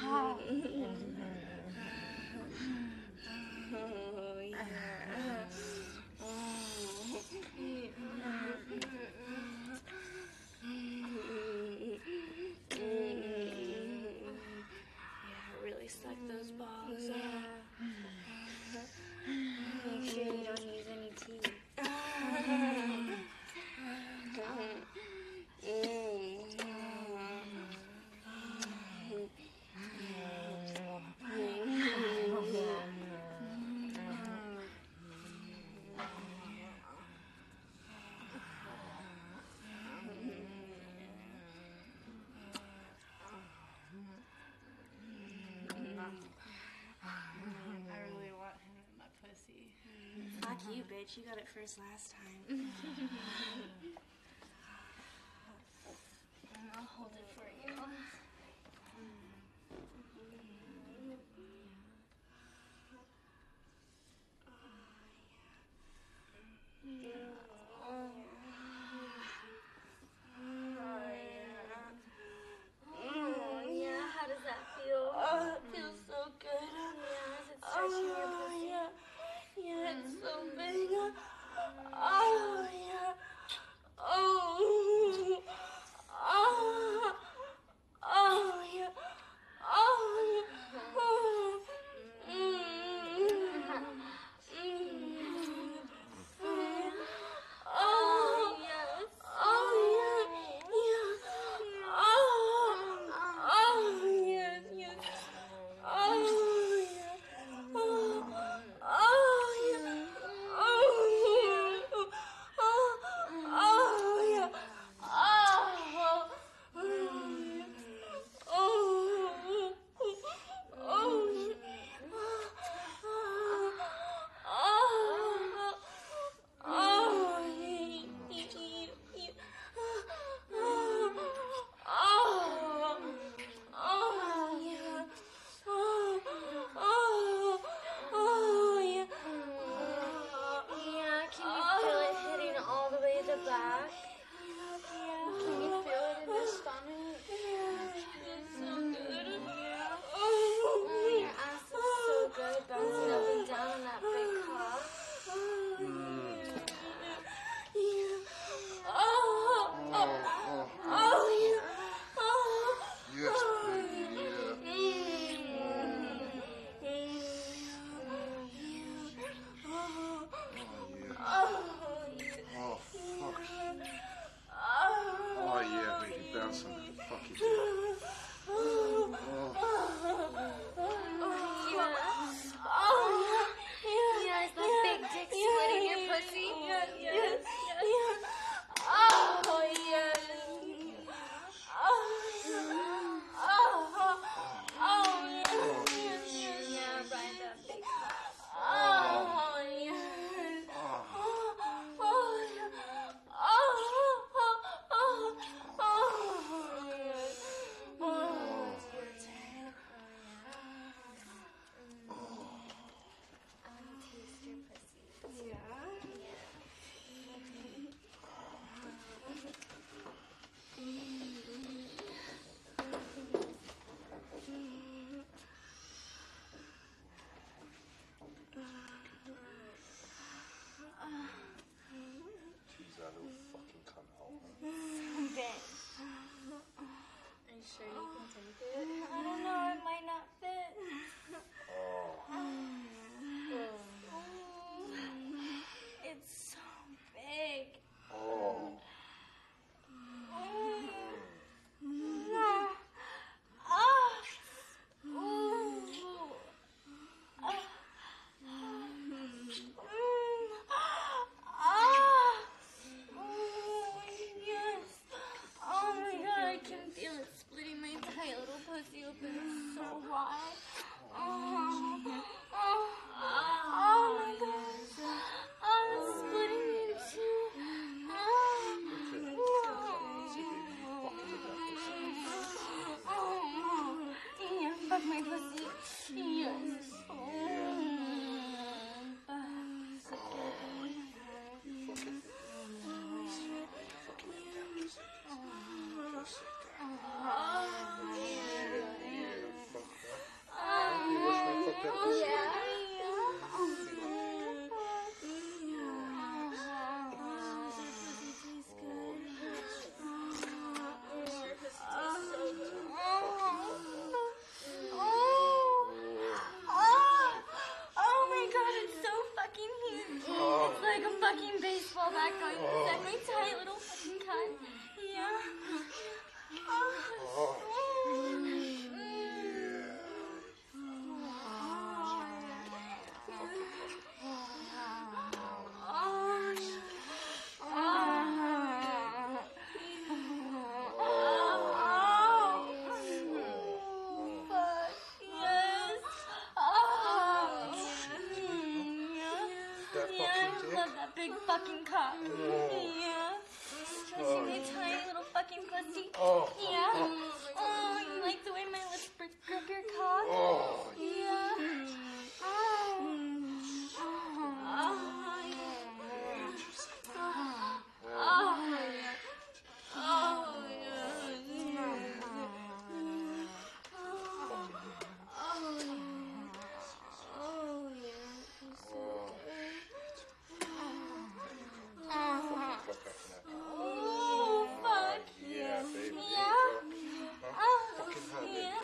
好。you, uh-huh. bitch. You got it first last time. I'll hold it for you. sleeping so hard. Oh, oh, oh my God. Oh, it's splitting in two. Oh, oh, oh, my pussy. Yes. Oh. That